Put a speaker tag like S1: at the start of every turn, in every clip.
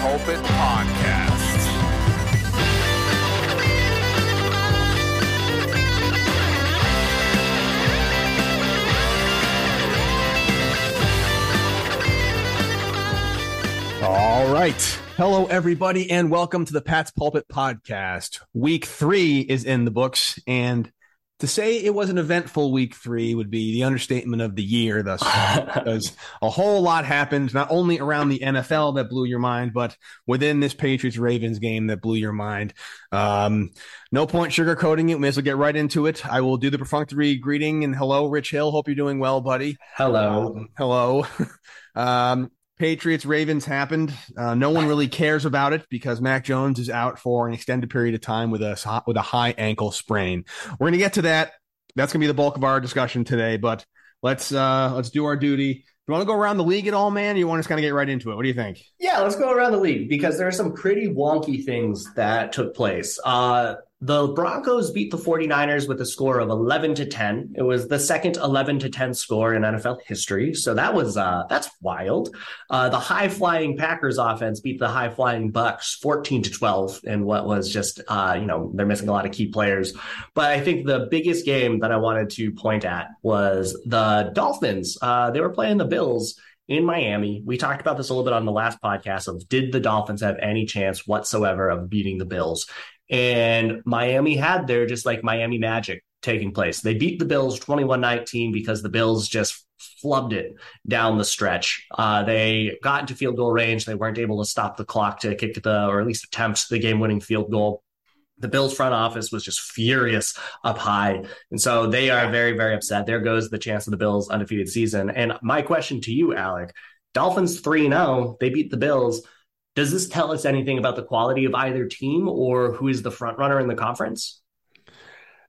S1: Pulpit Podcast.
S2: All right. Hello, everybody, and welcome to the Pat's Pulpit Podcast. Week three is in the books, and to say it was an eventful week three would be the understatement of the year thus far, because a whole lot happened, not only around the NFL that blew your mind, but within this Patriots Ravens game that blew your mind. Um, no point sugarcoating it. We may as well get right into it. I will do the perfunctory greeting and hello, Rich Hill. Hope you're doing well, buddy.
S3: Hello.
S2: Um, hello. um, Patriots Ravens happened. Uh, no one really cares about it because Mac Jones is out for an extended period of time with a with a high ankle sprain. We're going to get to that. That's going to be the bulk of our discussion today. But let's uh, let's do our duty. Do you want to go around the league at all, man? you want to just kind of get right into it? What do you think?
S3: Yeah, let's go around the league because there are some pretty wonky things that took place. Uh, the Broncos beat the 49ers with a score of 11 to 10. It was the second 11 to 10 score in NFL history. So that was, uh, that's wild. Uh, the high flying Packers offense beat the high flying Bucs 14 to 12 in what was just, uh, you know, they're missing a lot of key players. But I think the biggest game that I wanted to point at was the Dolphins. Uh, they were playing the Bills in Miami. We talked about this a little bit on the last podcast of did the Dolphins have any chance whatsoever of beating the Bills? And Miami had their just like Miami magic taking place. They beat the Bills 21 19 because the Bills just flubbed it down the stretch. Uh, they got into field goal range. They weren't able to stop the clock to kick the, or at least attempt the game winning field goal. The Bills front office was just furious up high. And so they are very, very upset. There goes the chance of the Bills' undefeated season. And my question to you, Alec Dolphins 3 0, they beat the Bills. Does this tell us anything about the quality of either team or who is the front runner in the conference?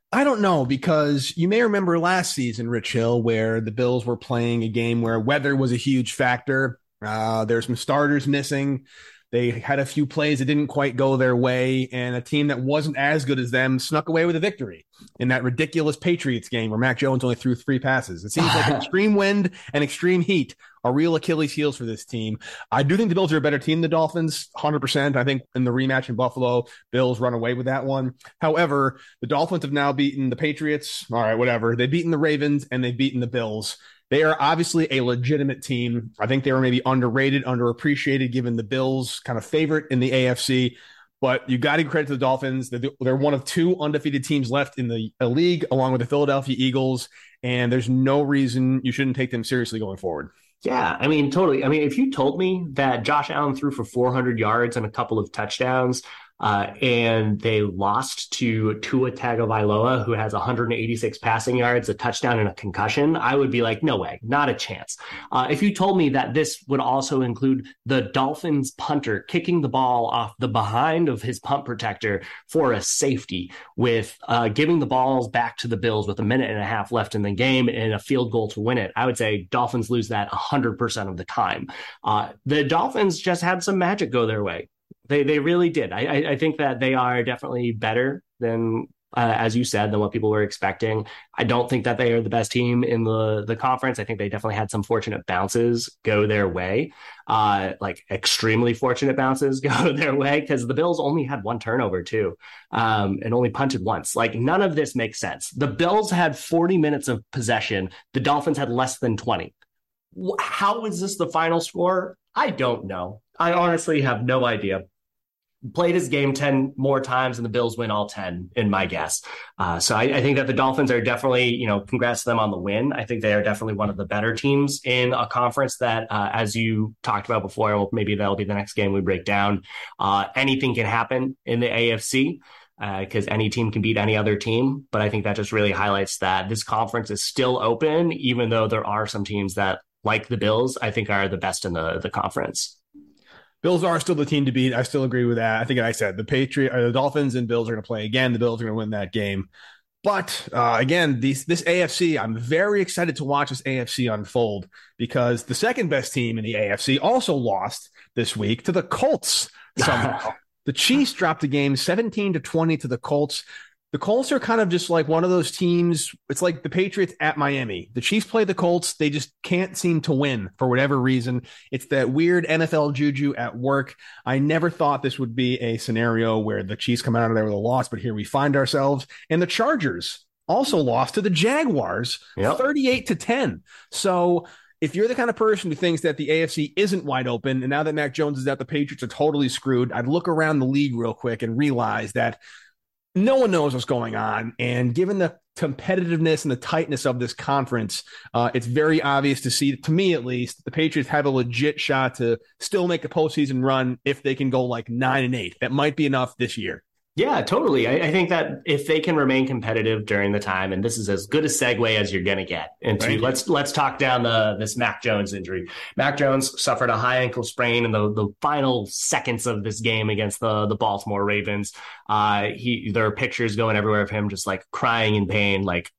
S2: I don't know because you may remember last season, Rich Hill, where the Bills were playing a game where weather was a huge factor. Uh, there's some starters missing. They had a few plays that didn't quite go their way, and a team that wasn't as good as them snuck away with a victory in that ridiculous Patriots game where Mac Jones only threw three passes. It seems like extreme wind and extreme heat are real Achilles heels for this team. I do think the Bills are a better team than the Dolphins, 100%. I think in the rematch in Buffalo, Bills run away with that one. However, the Dolphins have now beaten the Patriots. All right, whatever. They've beaten the Ravens and they've beaten the Bills. They are obviously a legitimate team. I think they were maybe underrated, underappreciated, given the Bills kind of favorite in the AFC. But you got to credit to the Dolphins. They're one of two undefeated teams left in the league, along with the Philadelphia Eagles. And there's no reason you shouldn't take them seriously going forward.
S3: Yeah, I mean, totally. I mean, if you told me that Josh Allen threw for 400 yards and a couple of touchdowns, uh, and they lost to Tua Tagovailoa, who has 186 passing yards, a touchdown, and a concussion, I would be like, no way, not a chance. Uh, if you told me that this would also include the Dolphins punter kicking the ball off the behind of his punt protector for a safety, with uh, giving the balls back to the Bills with a minute and a half left in the game and a field goal to win it, I would say Dolphins lose that 100% of the time. Uh, the Dolphins just had some magic go their way. They they really did. I I, think that they are definitely better than uh, as you said, than what people were expecting. I don't think that they are the best team in the the conference. I think they definitely had some fortunate bounces go their way, uh, like extremely fortunate bounces go their way because the Bills only had one turnover too, um, and only punted once. Like none of this makes sense. The Bills had 40 minutes of possession. The Dolphins had less than 20. How is this the final score? I don't know. I honestly have no idea. Played his game 10 more times and the Bills win all 10 in my guess. Uh, so I, I, think that the Dolphins are definitely, you know, congrats to them on the win. I think they are definitely one of the better teams in a conference that, uh, as you talked about before, well, maybe that'll be the next game we break down. Uh, anything can happen in the AFC because uh, any team can beat any other team. But I think that just really highlights that this conference is still open, even though there are some teams that, like the Bills, I think are the best in the, the conference.
S2: Bills are still the team to beat. I still agree with that. I think like I said the Patriot or the Dolphins and Bills are going to play again. The Bills are going to win that game. But uh, again, these, this AFC, I'm very excited to watch this AFC unfold because the second best team in the AFC also lost this week to the Colts somehow. the Chiefs dropped the game 17 to 20 to the Colts the Colts are kind of just like one of those teams. It's like the Patriots at Miami. The Chiefs play the Colts. They just can't seem to win for whatever reason. It's that weird NFL juju at work. I never thought this would be a scenario where the Chiefs come out of there with a loss, but here we find ourselves. And the Chargers also lost to the Jaguars yep. 38 to 10. So if you're the kind of person who thinks that the AFC isn't wide open, and now that Mac Jones is out, the Patriots are totally screwed, I'd look around the league real quick and realize that no one knows what's going on. And given the competitiveness and the tightness of this conference, uh, it's very obvious to see, to me at least, the Patriots have a legit shot to still make a postseason run if they can go like nine and eight. That might be enough this year.
S3: Yeah, totally. I, I, think that if they can remain competitive during the time, and this is as good a segue as you're going to get into, right. let's let's talk down the this Mac Jones injury. Mac Jones suffered a high ankle sprain in the, the final seconds of this game against the the Baltimore Ravens. Uh, he there are pictures going everywhere of him just like crying in pain, like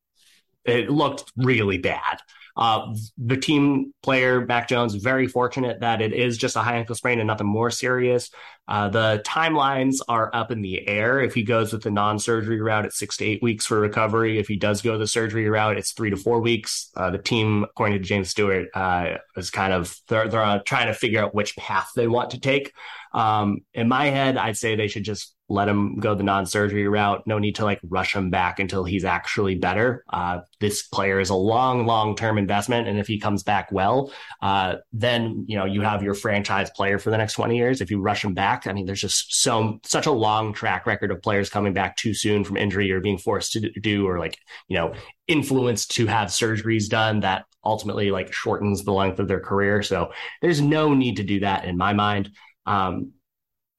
S3: it looked really bad. Uh, the team player, Mac Jones, very fortunate that it is just a high ankle sprain and nothing more serious. Uh, the timelines are up in the air. If he goes with the non surgery route, it's six to eight weeks for recovery. If he does go the surgery route, it's three to four weeks. Uh, the team, according to James Stewart, uh, is kind of they're, they're trying to figure out which path they want to take. Um, in my head, I'd say they should just let him go the non-surgery route. No need to like rush him back until he's actually better. Uh, this player is a long, long-term investment, and if he comes back well, uh, then you know you have your franchise player for the next 20 years. If you rush him back, I mean, there's just so such a long track record of players coming back too soon from injury or being forced to do or like you know influenced to have surgeries done that ultimately like shortens the length of their career. So there's no need to do that in my mind. Um,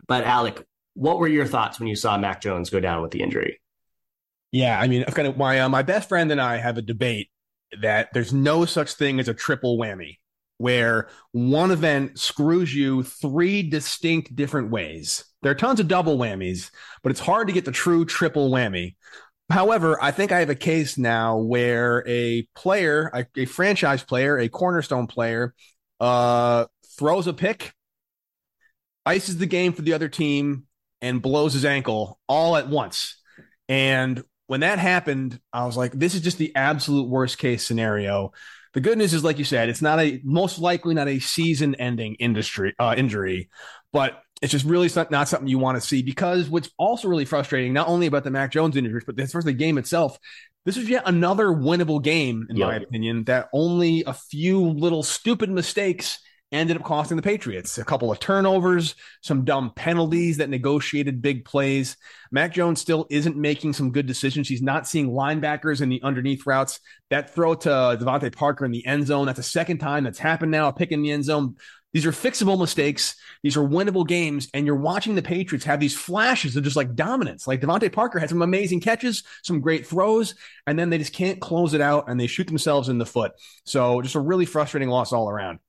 S3: but Alec, what were your thoughts when you saw Mac Jones go down with the injury?
S2: Yeah, I mean, kind of my uh, my best friend and I have a debate that there's no such thing as a triple whammy where one event screws you three distinct different ways. There are tons of double whammies, but it's hard to get the true triple whammy. However, I think I have a case now where a player, a, a franchise player, a cornerstone player, uh, throws a pick, ices the game for the other team, and blows his ankle all at once. And when that happened, I was like, this is just the absolute worst case scenario. The good news is, like you said, it's not a most likely not a season ending industry uh, injury, but it's just really not something you want to see because what's also really frustrating, not only about the Mac Jones injuries, but as far as the game itself, this is yet another winnable game, in yep. my opinion, that only a few little stupid mistakes ended up costing the Patriots. A couple of turnovers, some dumb penalties that negotiated big plays. Mac Jones still isn't making some good decisions. He's not seeing linebackers in the underneath routes. That throw to uh, DeVante Parker in the end zone, that's the second time that's happened now, a pick in the end zone. These are fixable mistakes. These are winnable games. And you're watching the Patriots have these flashes of just like dominance. Like DeVante Parker had some amazing catches, some great throws, and then they just can't close it out and they shoot themselves in the foot. So just a really frustrating loss all around.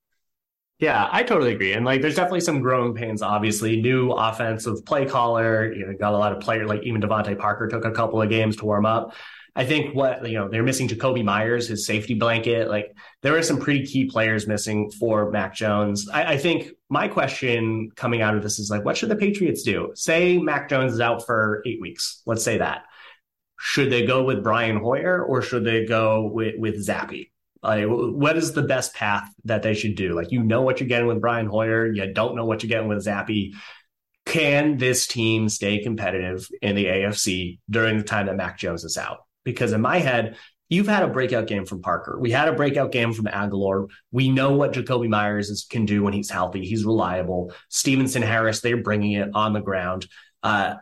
S3: Yeah, I totally agree. And like, there's definitely some growing pains. Obviously, new offensive play caller. You know, got a lot of players. Like even DeVante Parker took a couple of games to warm up. I think what you know they're missing Jakobi Meyers, his safety blanket. Like there are some pretty key players missing for Mac Jones. I, I think my question coming out of this is like, what should the Patriots do? Say Mac Jones is out for eight weeks. Let's say that. Should they go with Brian Hoyer or should they go with with Zappe? Like, what is the best path that they should do? Like, you know what you're getting with Brian Hoyer, you don't know what you're getting with Zappe. Can this team stay competitive in the AFC during the time that Mac Jones is out? Because in my head, you've had a breakout game from Parker. We had a breakout game from Agholor. We know what Jakobi Meyers is, can do when he's healthy. He's reliable. Stevenson Harris, they're bringing it on the ground. Uh,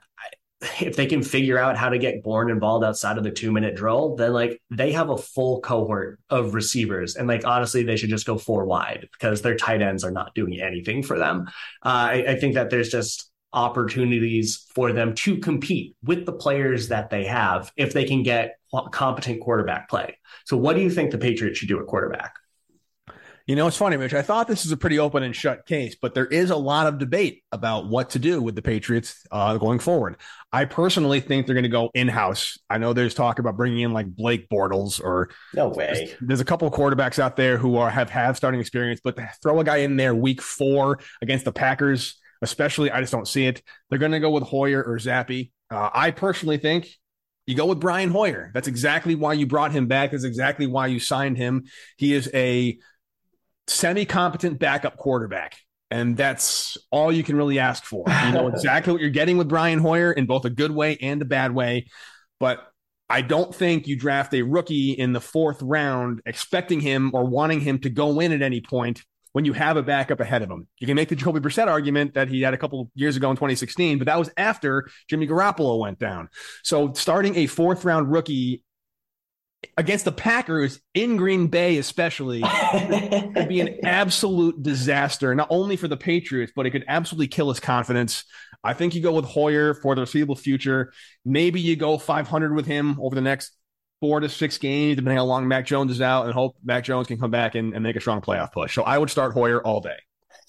S3: if they can figure out how to get Bourne involved outside of the two minute drill, then like they have a full cohort of receivers. And like honestly, they should just go four wide because their tight ends are not doing anything for them. Uh, I, I think that there's just opportunities for them to compete with the players that they have if they can get competent quarterback play. So, what do you think the Patriots should do at quarterback?
S2: You know, it's funny, Mitch. I thought this was a pretty open and shut case, but there is a lot of debate about what to do with the Patriots uh, going forward. I personally think they're going to go in house. I know there's talk about bringing in like Blake Bortles or
S3: no way.
S2: There's, there's a couple of quarterbacks out there who are have have starting experience, but throw a guy in there week four against the Packers especially. I just don't see it. They're going to go with Hoyer or Zappe. Uh, I personally think you go with Brian Hoyer. That's exactly why you brought him back. That's exactly why you signed him. He is a semi competent backup quarterback. And that's all you can really ask for. You know exactly what you're getting with Brian Hoyer in both a good way and a bad way. But I don't think you draft a rookie in the fourth round expecting him or wanting him to go in at any point when you have a backup ahead of him. You can make the Jacoby Brissett argument that he had a couple years ago in 2016, but that was after Jimmy Garoppolo went down. So starting a fourth round rookie against the Packers in Green Bay, especially, would be an absolute disaster, not only for the Patriots, but it could absolutely kill his confidence. I think you go with Hoyer for the foreseeable future. Maybe you go 500 with him over the next four to six games, depending how long Mac Jones is out, and hope Mac Jones can come back and, and make a strong playoff push. So I would start Hoyer all day.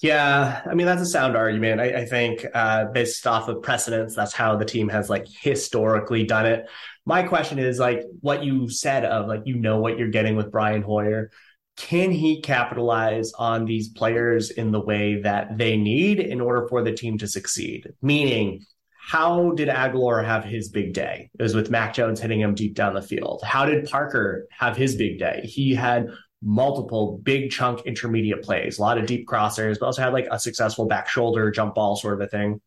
S3: Yeah, I mean that's a sound argument. I, I think uh, based off of precedents, that's how the team has like historically done it. My question is like what you said of like you know what you're getting with Brian Hoyer. Can he capitalize on these players in the way that they need in order for the team to succeed? Meaning, how did Agholor have his big day? It was with Mac Jones hitting him deep down the field. How did Parker have his big day? He had multiple big chunk intermediate plays, a lot of deep crossers, but also had like a successful back shoulder jump ball sort of a thing.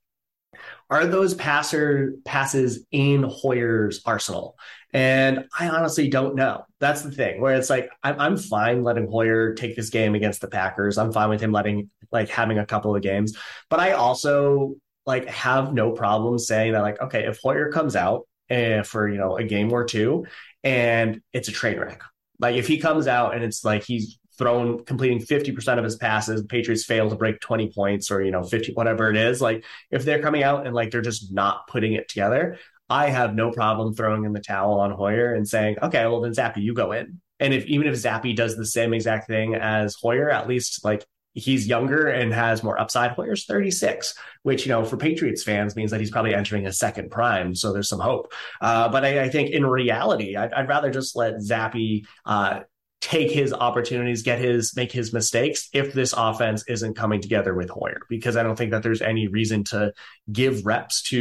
S3: Are those passer passes in Hoyer's arsenal? And I honestly don't know. That's the thing where it's like I'm, I'm fine letting Hoyer take this game against the Packers. I'm fine with him letting like having a couple of games, but I also like have no problem saying that like okay if Hoyer comes out uh, for you know a game or two and it's a train wreck like if he comes out and it's like he's thrown completing 50% of his passes the patriots fail to break 20 points or you know 50 whatever it is like if they're coming out and like they're just not putting it together i have no problem throwing in the towel on hoyer and saying okay well then Zappe you go in and if even if Zappe does the same exact thing as hoyer at least like he's younger and has more upside. Hoyer's 36, which, you know, for Patriots fans means that he's probably entering a second prime. So there's some hope. Uh, but I, I, think in reality, I'd, I'd rather just let Zappe uh, take his opportunities, get his, make his mistakes if this offense isn't coming together with Hoyer, because I don't think that there's any reason to give reps to,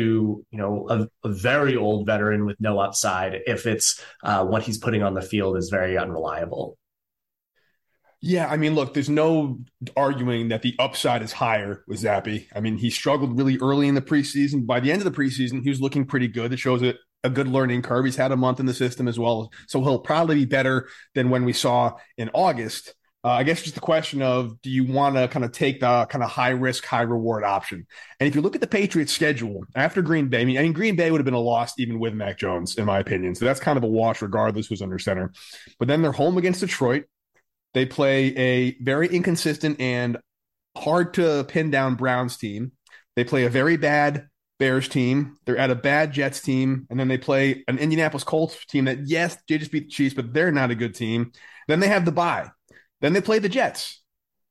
S3: you know, a, a very old veteran with no upside if it's uh, what he's putting on the field is very unreliable.
S2: Yeah, I mean, look, there's no arguing that the upside is higher with Zappe. I mean, he struggled really early in the preseason. By the end of the preseason, he was looking pretty good. It shows a, a good learning curve. He's had a month in the system as well, so he'll probably be better than when we saw in August. Uh, I guess just the question of do you want to kind of take the kind of high risk, high reward option? And if you look at the Patriots' schedule after Green Bay, I mean, I mean, Green Bay would have been a loss even with Mac Jones, in my opinion. So that's kind of a wash, regardless who's under center. But then they're home against Detroit. They play a very inconsistent and hard to pin down Browns team. They play a very bad Bears team. They're at a bad Jets team, and then they play an Indianapolis Colts team that yes, they just beat the Chiefs, but they're not a good team. Then they have the bye. Then they play the Jets.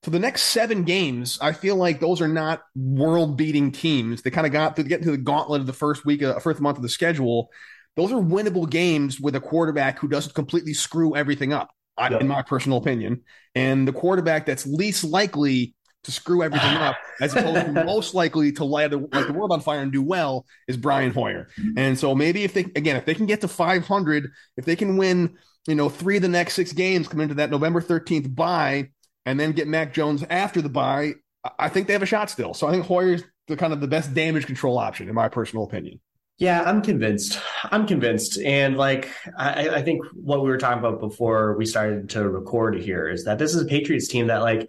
S2: For the next seven games, I feel like those are not world-beating teams. They kind of got to get into the gauntlet of the first week, of, first month of the schedule. Those are winnable games with a quarterback who doesn't completely screw everything up yep. in my personal opinion. And the quarterback that's least likely to screw everything up, as opposed to most likely to light the, light the world on fire and do well, is Brian Hoyer. And so maybe if they again, if they can get to 500, if they can win, you know, three of the next six games, come into that November 13th bye, and then get Mac Jones after the bye, I think they have a shot still. So I think Hoyer's the kind of the best damage control option, in my personal opinion.
S3: Yeah, I'm convinced. I'm convinced. And like, I, I, think what we were talking about before we started to record here is that this is a Patriots team that like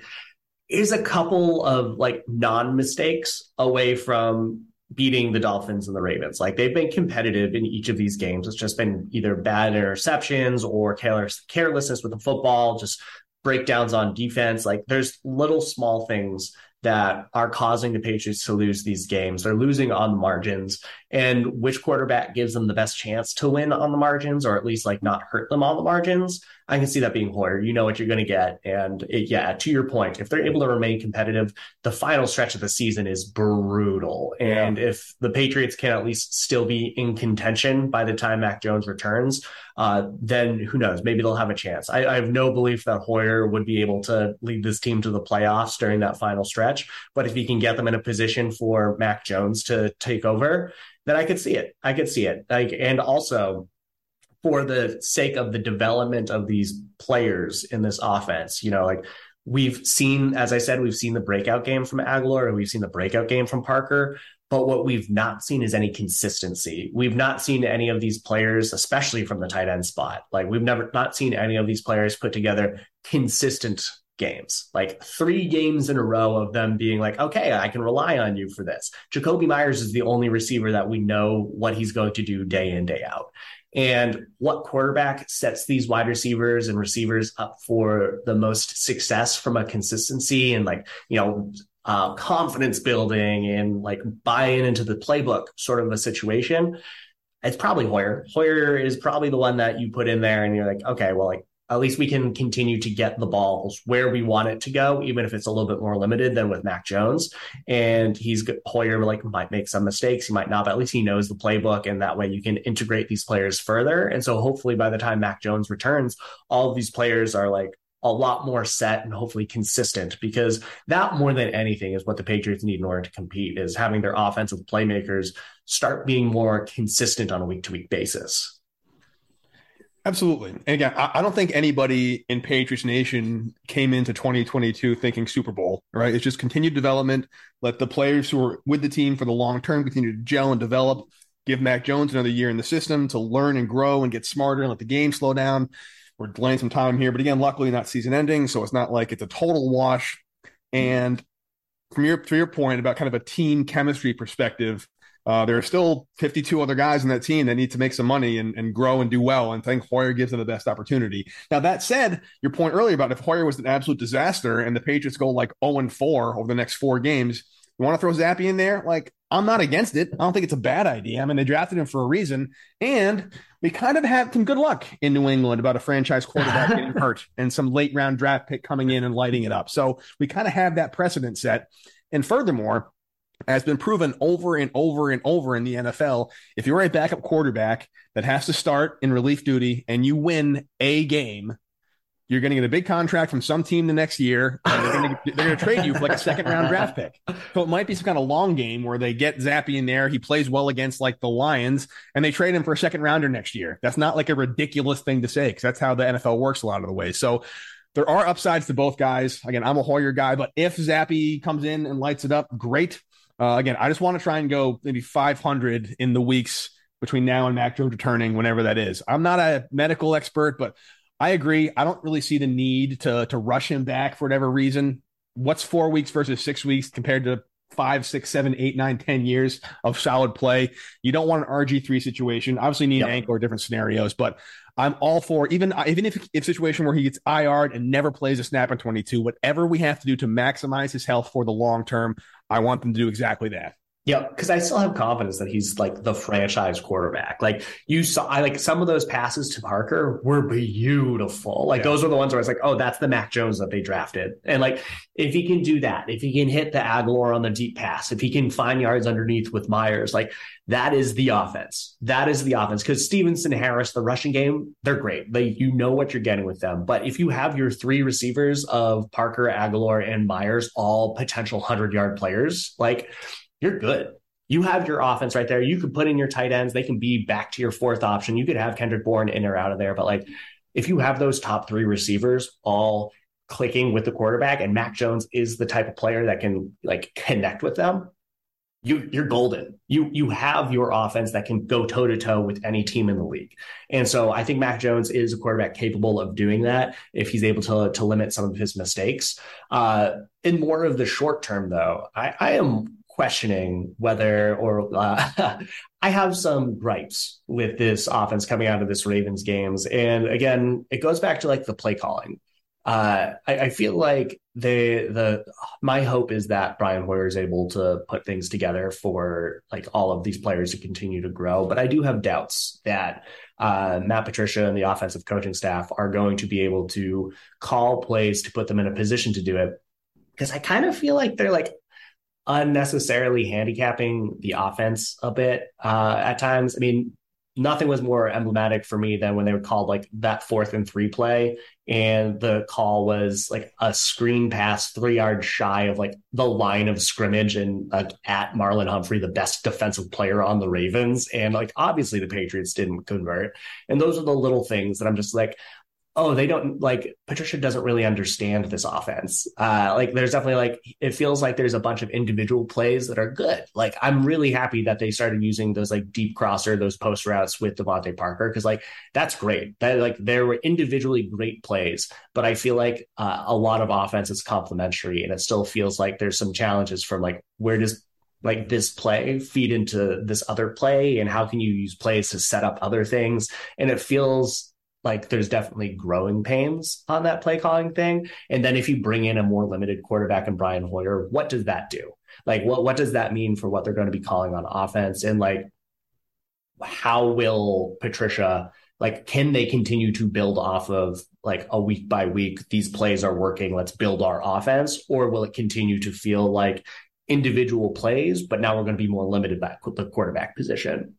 S3: is a couple of like non mistakes away from beating the Dolphins and the Ravens. Like they've been competitive in each of these games. It's just been either bad interceptions or careless, carelessness with the football, just breakdowns on defense. Like there's little small things that are causing the Patriots to lose these games. They're losing on the margins. And which quarterback gives them the best chance to win on the margins or at least like not hurt them on the margins? I can see that being Hoyer. You know what you're going to get. And it, yeah, to your point, if they're able to remain competitive, the final stretch of the season is brutal. And yeah. if the Patriots can at least still be in contention by the time Mac Jones returns, uh, then who knows? Maybe they'll have a chance. I, I have no belief that Hoyer would be able to lead this team to the playoffs during that final stretch. But if he can get them in a position for Mac Jones to take over, then I could see it. I could see it. Like, and also, for the sake of the development of these players in this offense. You know, like we've seen, as I said, we've seen the breakout game from Agholor and we've seen the breakout game from Parker. But what we've not seen is any consistency. We've not seen any of these players, especially from the tight end spot. Like we've never not seen any of these players put together consistent games, like three games in a row of them being like, okay, I can rely on you for this. Jakobi Meyers is the only receiver that we know what he's going to do day in, day out. And what quarterback sets these wide receivers and receivers up for the most success from a consistency and like you know uh, confidence building and like buying into the playbook sort of a situation? It's probably hoyer. Hoyer is probably the one that you put in there and you're like okay well like at least we can continue to get the balls where we want it to go, even if it's a little bit more limited than with Mac Jones. And he's Hoyer like might make some mistakes, he might not, but at least he knows the playbook, and that way you can integrate these players further. And so hopefully by the time Mac Jones returns, all of these players are like a lot more set and hopefully consistent because that more than anything is what the Patriots need in order to compete is having their offensive playmakers start being more consistent on a week to week basis.
S2: Absolutely. And again, I, don't think anybody in Patriots Nation came into 2022 thinking Super Bowl, right? It's just continued development. Let the players who are with the team for the long term continue to gel and develop. Give Mac Jones another year in the system to learn and grow and get smarter and let the game slow down. We're delaying some time here, but again, luckily not season ending, so it's not like it's a total wash. And from your to your point about kind of a team chemistry perspective, uh, there are still 52 other guys in that team that need to make some money and, and grow and do well. And I think Hoyer gives them the best opportunity. Now, that said, your point earlier about if Hoyer was an absolute disaster and the Patriots go like 0 and 4 over the next four games, you want to throw Zappe in there? Like, I'm not against it. I don't think it's a bad idea. I mean, they drafted him for a reason. And we kind of had some good luck in New England about a franchise quarterback getting hurt and some late round draft pick coming in and lighting it up. So we kind of have that precedent set. And furthermore, has been proven over and over and over in the NFL. If you're a backup quarterback that has to start in relief duty and you win a game, you're going to get a big contract from some team the next year. They're going, to, they're going to trade you for like a second round draft pick. So it might be some kind of long game where they get Zappe in there. He plays well against like the Lions and they trade him for a second rounder next year. That's not like a ridiculous thing to say because that's how the NFL works a lot of the way. So there are upsides to both guys. Again, I'm a Hoyer guy, but if Zappe comes in and lights it up, great. Uh, again, I just want to try and go maybe 500 in the weeks between now and Mac Jones returning, whenever that is. I'm not a medical expert, but I agree. I don't really see the need to to rush him back for whatever reason. What's four weeks versus six weeks compared to five, six, seven, eight, nine, ten years of solid play? You don't want an RG three situation. Obviously, need yep. an ankle or different scenarios, but I'm all for even uh, even if if situation where he gets IR'd and never plays a snap in 22, whatever we have to do to maximize his health for the long term, I want them to do exactly that.
S3: Yeah, because I still have confidence that he's like the franchise quarterback. Like you saw, I like some of those passes to Parker were beautiful. Like yeah. those were the ones where it's like, oh, that's the Mac Jones that they drafted. And like if he can do that, if he can hit the Agholor on the deep pass, if he can find yards underneath with Meyers, like that is the offense. That is the offense. Because Stevenson, Harris, the rushing game, they're great. Like you know what you're getting with them. But if you have your three receivers of Parker, Agholor, and Meyers, all potential hundred yard players, like you're good. You have your offense right there. You could put in your tight ends. They can be back to your fourth option. You could have Kendrick Bourne in or out of there. But like, if you have those top three receivers all clicking with the quarterback, and Mac Jones is the type of player that can like connect with them, you you're golden. You you have your offense that can go toe to toe with any team in the league. And so I think Mac Jones is a quarterback capable of doing that if he's able to to limit some of his mistakes. Uh, in more of the short term, though, I, I am questioning whether or uh, I have some gripes with this offense coming out of this Ravens games. And again, it goes back to like the play calling uh, I, I, feel like the the my hope is that Brian Hoyer is able to put things together for like all of these players to continue to grow. But I do have doubts that uh, Matt Patricia and the offensive coaching staff are going to be able to call plays to put them in a position to do it. Because I kind of feel like they're like unnecessarily handicapping the offense a bit uh, at times. I mean, nothing was more emblematic for me than when they were called like that fourth and three play and the call was like a screen pass three yards shy of like the line of scrimmage and at Marlon Humphrey, the best defensive player on the Ravens. And like obviously the Patriots didn't convert. And those are the little things that I'm just like, oh, they don't like Patricia doesn't really understand this offense. Uh, like there's definitely like it feels like there's a bunch of individual plays that are good. Like I'm really happy that they started using those like deep crosser, those post routes with DeVante Parker because like that's great. That like there were individually great plays, but I feel like uh, a lot of offense is complementary, and it still feels like there's some challenges from like where does like this play feed into this other play and how can you use plays to set up other things and it feels like there's definitely growing pains on that play calling thing. And then if you bring in a more limited quarterback and Brian Hoyer, what does that do? Like what what does that mean for what they're going to be calling on offense? And like how will Patricia like can they continue to build off of like a week by week these plays are working let's build our offense or will it continue to feel like individual plays but now we're going to be more limited by the quarterback position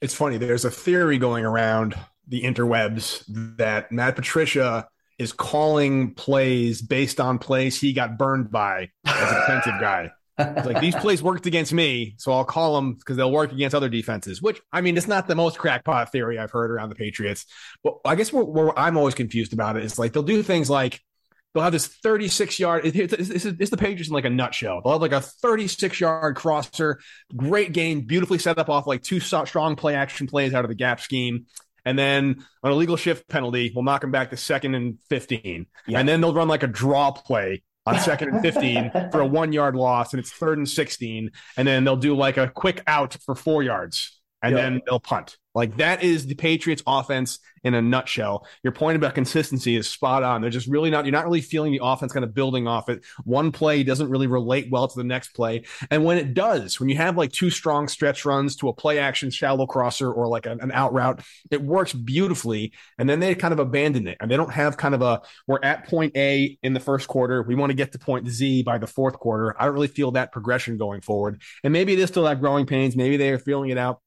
S2: it's funny there's a theory going around the interwebs that Matt Patricia is calling plays based on plays he got burned by as a defensive guy. It's like these plays worked against me, so I'll call them because they'll work against other defenses. Which I mean, it's not the most crackpot theory I've heard around the Patriots. But I guess where, I'm always confused about it is like they'll do things like they'll have this 36 yard. It's, it's, the Patriots in like a nutshell. They'll have like a 36 yard crosser, great game, beautifully set up off like two strong play action plays out of the gap scheme and then on a legal shift penalty, we'll knock them back to second and 15. Yeah. And then they'll run like a draw play on second and 15 for a one yard loss, and it's third and 16. And then they'll do like a quick out for four yards, and yeah. then they'll punt. Like that is the Patriots offense in a nutshell. Your point about consistency is spot on. They're just really not, you're not really feeling the offense kind of building off it. One play doesn't really relate well to the next play. And when it does, when you have like two strong stretch runs to a play action shallow crosser or like an, an out route, it works beautifully. And then they kind of abandon it and they don't have kind of a, we're at point A in the first quarter. We want to get to point Z by the fourth quarter. I don't really feel that progression going forward. And maybe it is still that growing pains. Maybe they are feeling it out.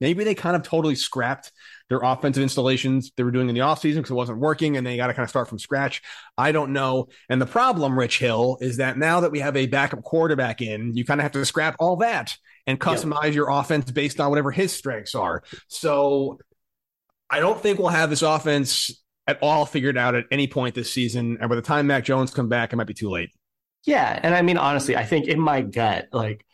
S2: Maybe they kind of totally scrapped their offensive installations they were doing in the offseason because it wasn't working and they got to kind of start from scratch. I don't know. And the problem, Rich Hill, is that now that we have a backup quarterback in, you kind of have to scrap all that and customize yep. your offense based on whatever his strengths are. So I don't think we'll have this offense at all figured out at any point this season. And by the time Mac Jones come back, it might be too late.
S3: Yeah. And I mean, honestly, I think in my gut, like,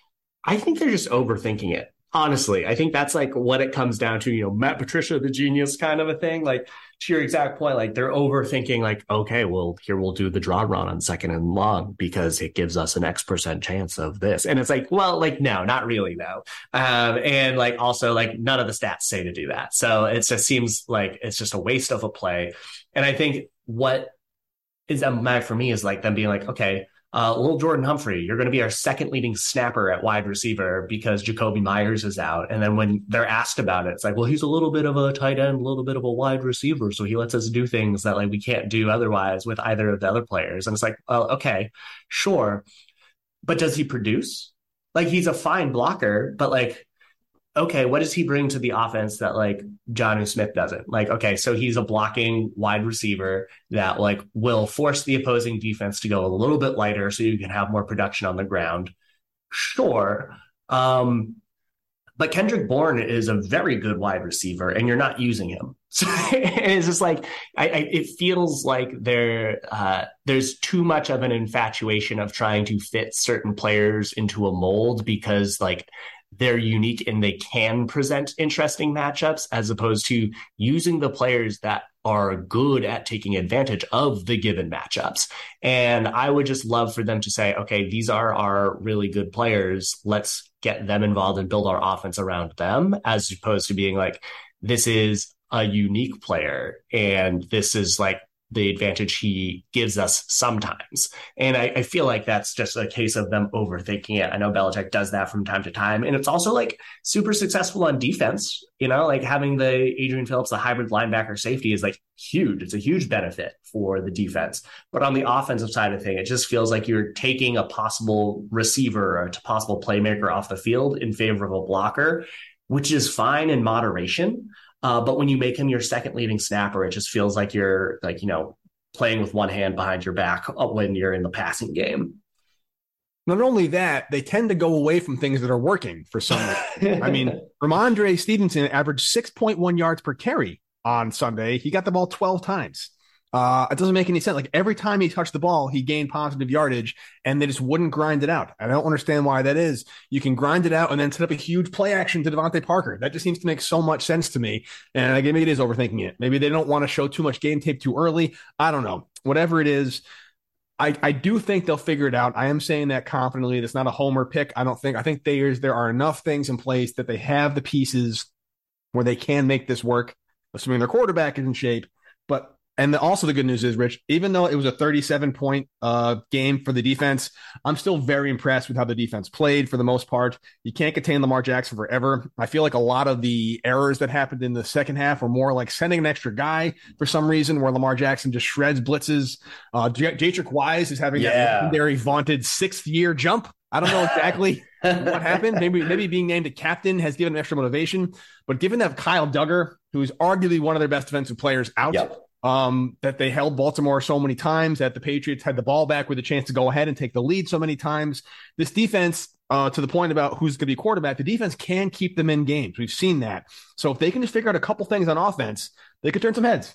S3: I think they're just overthinking it honestly i think that's like what it comes down to you know matt patricia the genius kind of a thing. Like to your exact point like they're overthinking like okay well here we'll do the draw run on second and long because it gives us an x percent chance of this. And it's like well like no not really though. Um, and like also like none of the stats say to do that. So it just seems like it's just a waste of a play. And i think what is a mad for me is like them being like okay uh, little Jordan Humphrey, you're going to be our second leading snapper at wide receiver because Jakobi Meyers is out. And then when they're asked about it, it's like, well, he's a little bit of a tight end, a little bit of a wide receiver. So he lets us do things that like we can't do otherwise with either of the other players. And it's like, oh, okay, sure. But does he produce? Like he's a fine blocker, but like okay, what does he bring to the offense that like Jonnu Smith doesn't? Like, okay, so he's a blocking wide receiver that like will force the opposing defense to go a little bit lighter so you can have more production on the ground. Sure. Um, but Kendrick Bourne is a very good wide receiver, and you're not using him. So it's just like I, I, it feels like there uh, there's too much of an infatuation of trying to fit certain players into a mold because like they're unique and they can present interesting matchups as opposed to using the players that are good at taking advantage of the given matchups. And I would just love for them to say, okay, these are our really good players. Let's get them involved and build our offense around them, as opposed to being like, this is a unique player and this is like the advantage he gives us sometimes. And I, I, feel like that's just a case of them overthinking it. I know Belichick does that from time to time. And it's also like super successful on defense. You know, like having the Adrian Phillips, the hybrid linebacker safety is like huge. It's a huge benefit for the defense. But on the offensive side of thing, it just feels like you're taking a possible receiver or a possible playmaker off the field in favor of a blocker, which is fine in moderation. Uh, but when you make him your second leading snapper, it just feels like you're like, you know, playing with one hand behind your back uh, when you're in the passing game.
S2: Not only that, they tend to go away from things that are working for some reason. I mean, Rhamondre Stevenson averaged 6.1 yards per carry on Sunday. He got the ball 12 times. Uh, it doesn't make any sense. Like every time he touched the ball, he gained positive yardage and they just wouldn't grind it out. I don't understand why that is. You can grind it out and then set up a huge play action to DeVante Parker. That just seems to make so much sense to me. And I maybe it is overthinking it. Maybe they don't want to show too much game tape too early. I don't know. Whatever it is, I, I do think they'll figure it out. I am saying that confidently. That's not a homer pick. I don't think. I think there's there are enough things in place that they have the pieces where they can make this work, assuming their quarterback is in shape. But and the, also the good news is, Rich, even though it was a 37 point uh, game for the defense, I'm still very impressed with how the defense played for the most part. You can't contain Lamar Jackson forever. I feel like a lot of the errors that happened in the second half were more like sending an extra guy for some reason, where Lamar Jackson just shreds blitzes. Uh, J- Wise is having yeah. that legendary vaunted sixth year jump. I don't know exactly what happened. Maybe maybe being named a captain has given him extra motivation, but given that Kyle Dugger, who is arguably one of their best defensive players out. Yep um, that they held Baltimore so many times, that the Patriots had the ball back with a chance to go ahead and take the lead so many times. This defense, uh, to the point about who's going to be quarterback, the defense can keep them in games. We've seen that. So if they can just figure out a couple things on offense, they could turn some heads.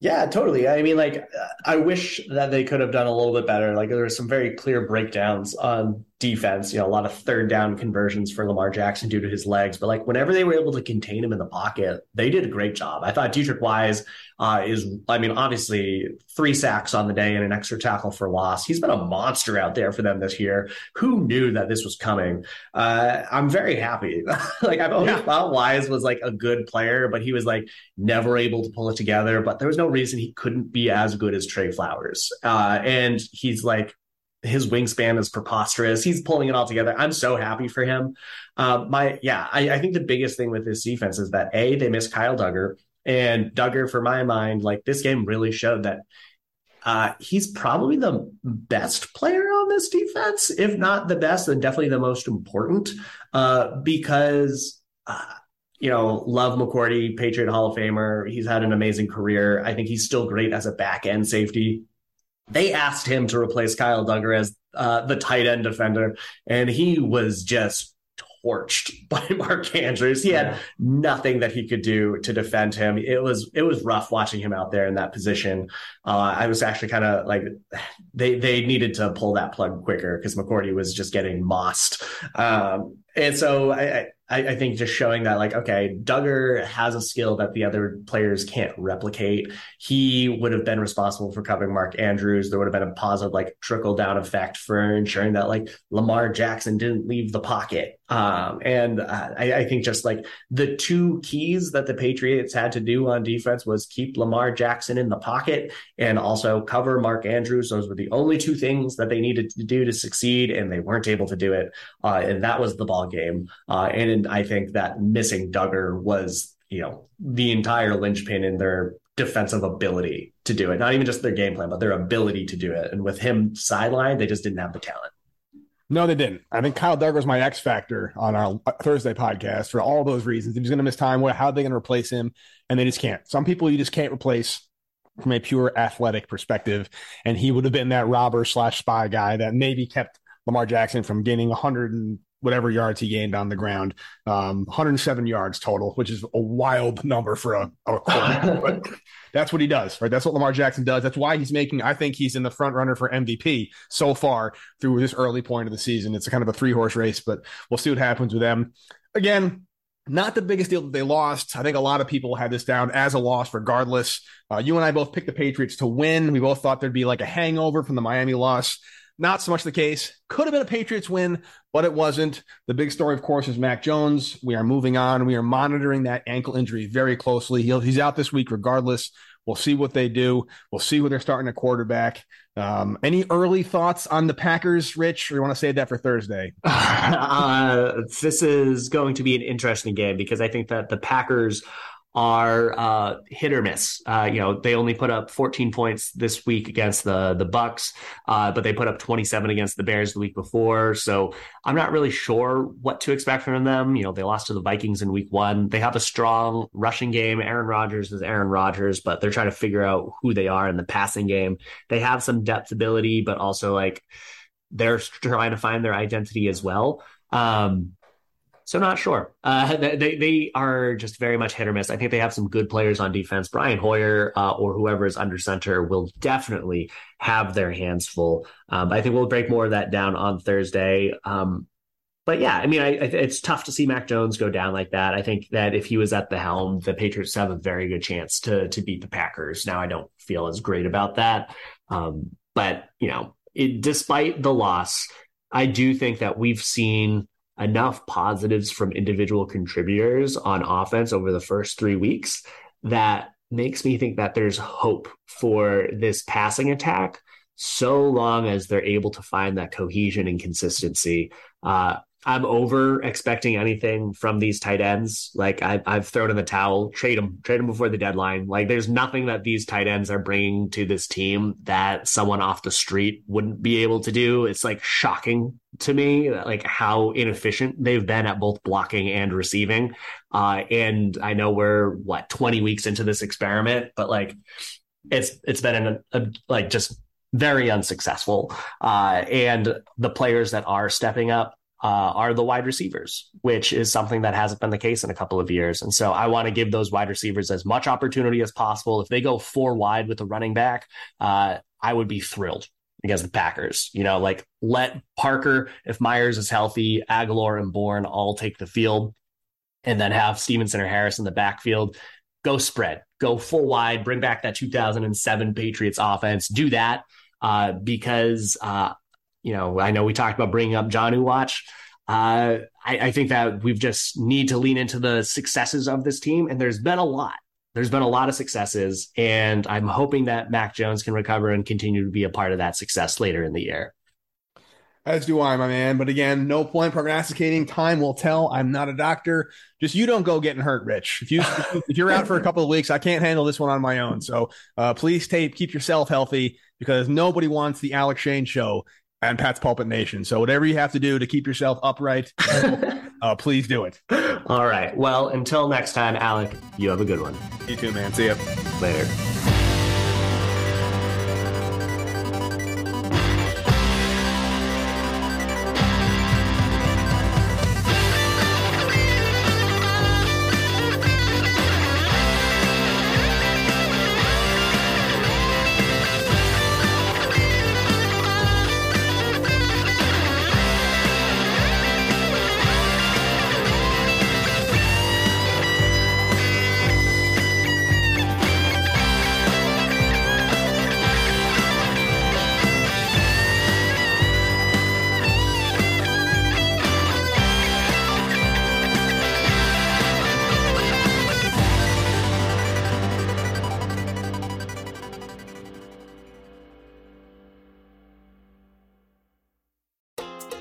S3: Yeah, totally. I mean, like, I wish that they could have done a little bit better. Like, there were some very clear breakdowns on defense, you know, a lot of third down conversions for Lamar Jackson due to his legs. But like, whenever they were able to contain him in the pocket, they did a great job. I thought Deatrich Wise uh, is, I mean, obviously three sacks on the day and an extra tackle for loss. He's been a monster out there for them this year. Who knew that this was coming? Uh, I'm very happy. like, I've always yeah. thought Wise was like a good player, but he was like never able to pull it together. But there was no reason he couldn't be as good as Trey Flowers. Uh, and he's like, his wingspan is preposterous. He's pulling it all together. I'm so happy for him. Uh, my yeah, I, I, think the biggest thing with this defense is that a they miss Kyle Dugger, and Dugger, for my mind, like this game really showed that uh, he's probably the best player on this defense, if not the best, then definitely the most important. Uh, because uh, you know, love McCourty, Patriot Hall of Famer. He's had an amazing career. I think he's still great as a back end safety. They asked him to replace Kyle Dugger as uh, the tight end defender, and he was just torched by Mark Andrews. He had nothing that he could do to defend him. It was it was rough watching him out there in that position. Uh, I was actually kind of like they they needed to pull that plug quicker because McCourty was just getting mossed. Um, and so I, I, I, think just showing that like, okay, Dugger has a skill that the other players can't replicate. He would have been responsible for covering Mark Andrews. There would have been a positive like trickle down effect for ensuring that like Lamar Jackson didn't leave the pocket. Um, and I, I think just like the two keys that the Patriots had to do on defense was keep Lamar Jackson in the pocket and also cover Mark Andrews. Those were the only two things that they needed to do to succeed, and they weren't able to do it. Uh, and that was the ball game. Uh, and I think that missing Dugger was, you know, the entire linchpin in their defensive ability to do it. Not even just their game plan, but their ability to do it. And with him sidelined, they just didn't have the talent.
S2: No, they didn't. I think Kyle Dugger was my X factor on our Thursday podcast for all those reasons. If he's going to miss time, how are they going to replace him? And they just can't. Some people you just can't replace from a pure athletic perspective. And he would have been that robber slash spy guy that maybe kept Lamar Jackson from gaining 100 whatever yards he gained on the ground. Um, 107 yards total, which is a wild number for a, a but that's what he does, right? That's what Lamar Jackson does. That's why he's making, I think he's in the front runner for MVP so far through this early point of the season. It's a kind of a three horse race, but we'll see what happens with them. Again, not the biggest deal that they lost. I think a lot of people had this down as a loss, regardless. Uh, you and I both picked the Patriots to win. We both thought there'd be like a hangover from the Miami loss. Not so much the case. Could have been a Patriots win, but it wasn't. The big story, of course, is Mac Jones. We are moving on. We are monitoring that ankle injury very closely. He'll, he's out this week regardless. We'll see what they do. We'll see who they're starting a quarterback. Um, any early thoughts on the Packers, Rich, or you want to save that for Thursday?
S3: Uh, this is going to be an interesting game because I think that the Packers are uh, hit or miss. Uh, you know, they only put up 14 points this week against the the Bucs, uh, but they put up 27 against the Bears the week before. So I'm not really sure what to expect from them. You know, they lost to the Vikings in Week One. They have a strong rushing game. Aaron Rodgers is Aaron Rodgers, but they're trying to figure out who they are in the passing game. They have some depth ability, but also like they're trying to find their identity as well. Um, so not sure. Uh, they they are just very much hit or miss. I think they have some good players on defense. Brian Hoyer uh, or whoever is under center will definitely have their hands full. Um, I think we'll break more of that down on Thursday. Um, but yeah, I mean, I, I, it's tough to see Mac Jones go down like that. I think that if he was at the helm, the Patriots have a very good chance to to beat the Packers. Now, I don't feel as great about that, um, but you know, it, despite the loss, I do think that we've seen enough positives from individual contributors on offense over the first three weeks that makes me think that there's hope for this passing attack so long as they're able to find that cohesion and consistency. Uh, I'm over expecting anything from these tight ends. Like I, I've thrown in the towel, trade them, trade them before the deadline. Like there's nothing that these tight ends are bringing to this team that someone off the street wouldn't be able to do. It's like shocking to me, like how inefficient they've been at both blocking and receiving. Uh, and I know we're what 20 weeks into this experiment, but like it's it's been a, a like just very unsuccessful. Uh, and the players that are stepping up uh, are the wide receivers, which is something that hasn't been the case in a couple of years. And so I want to give those wide receivers as much opportunity as possible. If they go four wide with a running back, uh, I would be thrilled against the Packers. You know, like let Parker, if Meyers is healthy, Agholor and Bourne all take the field, and then have Stevenson or Harris in the backfield. Go spread, go full wide, bring back that 2007 Patriots offense. Do that uh, because uh, you know, I know we talked about bringing up Jonnu Watch. Uh, I, I think that we've just need to lean into the successes of this team, and there's been a lot. There's been a lot of successes, and I'm hoping that Mac Jones can recover and continue to be a part of that success later in the year.
S2: As do I, my man. But again, no point prognosticating. Time will tell. I'm not a doctor. Just you don't go getting hurt, Rich. If you if you're out for a couple of weeks, I can't handle this one on my own. So uh, please tape, keep yourself healthy because nobody wants the Alec Shane show and Pat's Pulpit Nation. So whatever you have to do to keep yourself upright, uh, please do it.
S3: All right. Well, until next time, Alec, you have a good one.
S2: You too, man. See ya.
S3: Later.